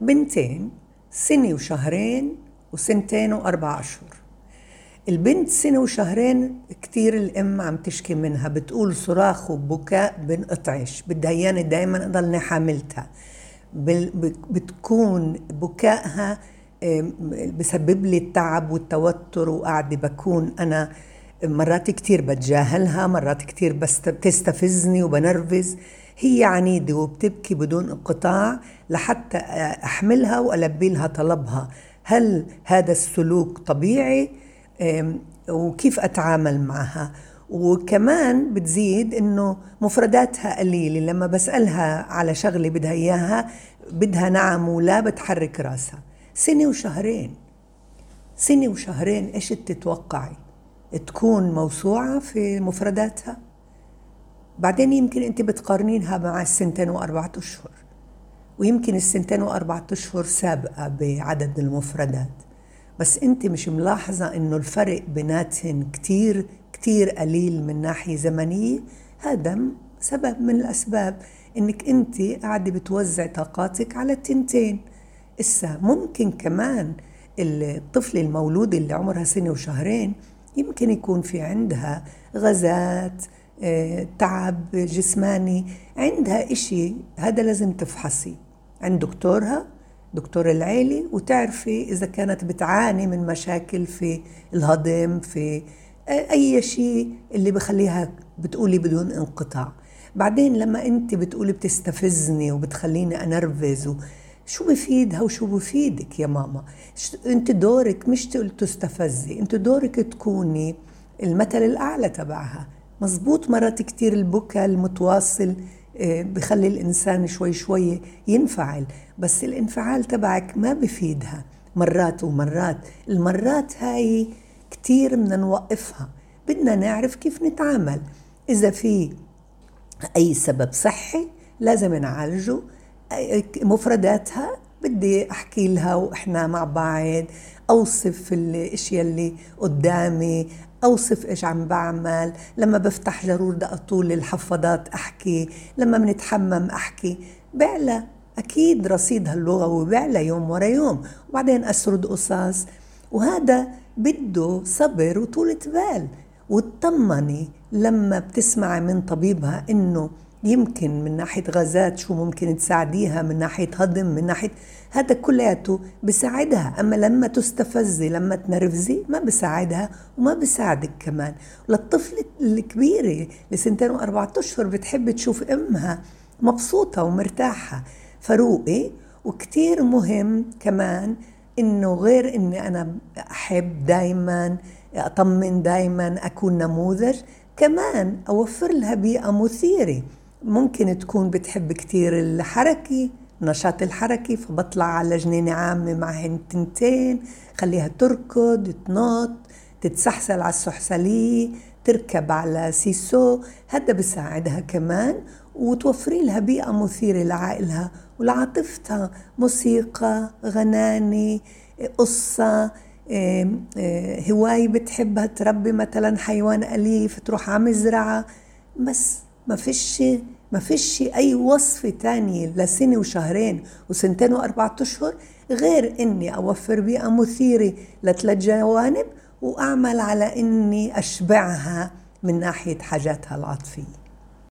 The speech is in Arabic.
بنتين سنة وشهرين وسنتين وأربع أشهر البنت سنة وشهرين كتير الأم عم تشكي منها بتقول صراخ وبكاء بنقطعش بدها إياني دايما أضلني حاملتها. بتكون بكائها بسبب لي التعب والتوتر وقاعدة بكون أنا مرات كتير بتجاهلها مرات كتير بتستفزني وبنرفز. هي عنيدة وبتبكي بدون انقطاع لحتى أحملها وألبي لها طلبها. هل هذا السلوك طبيعي؟ وكيف أتعامل معها؟ وكمان بتزيد إنه مفرداتها قليلة. لما بسألها على شغلة بدها إياها بدها نعم ولا بتحرك راسها. سنة وشهرين. سنة وشهرين إيش تتوقعي؟ تكون موسوعة في مفرداتها؟ بعدين يمكن انت بتقارنينها مع السنتين وأربعة أشهر. ويمكن السنتين وأربعة أشهر سابقة بعدد المفردات. بس انت مش ملاحظة انه الفرق بيناتهن كتير كتير قليل من ناحية زمنية؟ هذا سبب من الأسباب إنك أنت قاعدة بتوزع طاقاتك على التنتين. إسا ممكن كمان الطفل المولود اللي عمرها سنة وشهرين يمكن يكون في عندها غازات تعب جسماني. عندها إشي هذا لازم تفحصي. عند دكتورها دكتور العيلة وتعرفي إذا كانت بتعاني من مشاكل في الهضم في أي شيء اللي بخليها بتقولي بدون انقطاع. بعدين لما انت بتقولي بتستفزني وبتخليني أنرفز شو بفيدها وشو بفيدك يا ماما؟ أنت دورك مش تستفزي أنت دورك تكوني المثل الأعلى تبعها. مزبوط مرات كتير البكاء المتواصل آه، بخلي الإنسان شوي شوي ينفعل بس الانفعال تبعك ما بفيدها مرات ومرات. المرات هاي كتير بدنا نوقفها بدنا نعرف كيف نتعامل. إذا في أي سبب صحي لازم نعالجه مفرداتها بدي أحكي لها وإحنا مع بعض. أوصف الأشياء اللي قدامي أوصف إيش عم بعمل. لما بفتح جرور طول الحفاضات أحكي لما بنتحمم أحكي. بعلى أكيد رصيد هاللغة وبعلى يوم ورا يوم. وبعدين أسرد قصص. وهذا بده صبر وطولة بال. وتطمني لما بتسمعي من طبيبها إنه يمكن من ناحية غازات شو ممكن تساعديها من ناحية هضم من ناحية هذا كلياته بساعدها. أما لما تستفزي لما تنرفزي ما بساعدها وما بساعدك كمان. للطفل الكبيرة لسنتين وأربعة أشهر بتحب تشوف أمها مبسوطة ومرتاحة. فروقي وكتير مهم كمان إنه غير إني أنا أحب دائما أطمن دائما أكون نموذج كمان أوفر لها بيئة مثيرة. ممكن تكون بتحب كثير الحركة النشاط الحركي فبطلع على جنينة عامة معهن تنتين خليها تركض تنط تتسحسل على السحسلية تركب على سيسو هذا بساعدها كمان وتوفري لها بيئة مثيرة لعائلها ولعاطفتها موسيقى غناني قصة هواية بتحبها تربي مثلا حيوان أليف تروح على مزرعة بس ما فيش ما فيش أي وصفة تانية لسنة وشهرين وسنتين وأربعة أشهر غير إني أوفر بيئة مثيرة لثلاث جوانب وأعمل على إني أشبعها من ناحية حاجاتها العاطفية.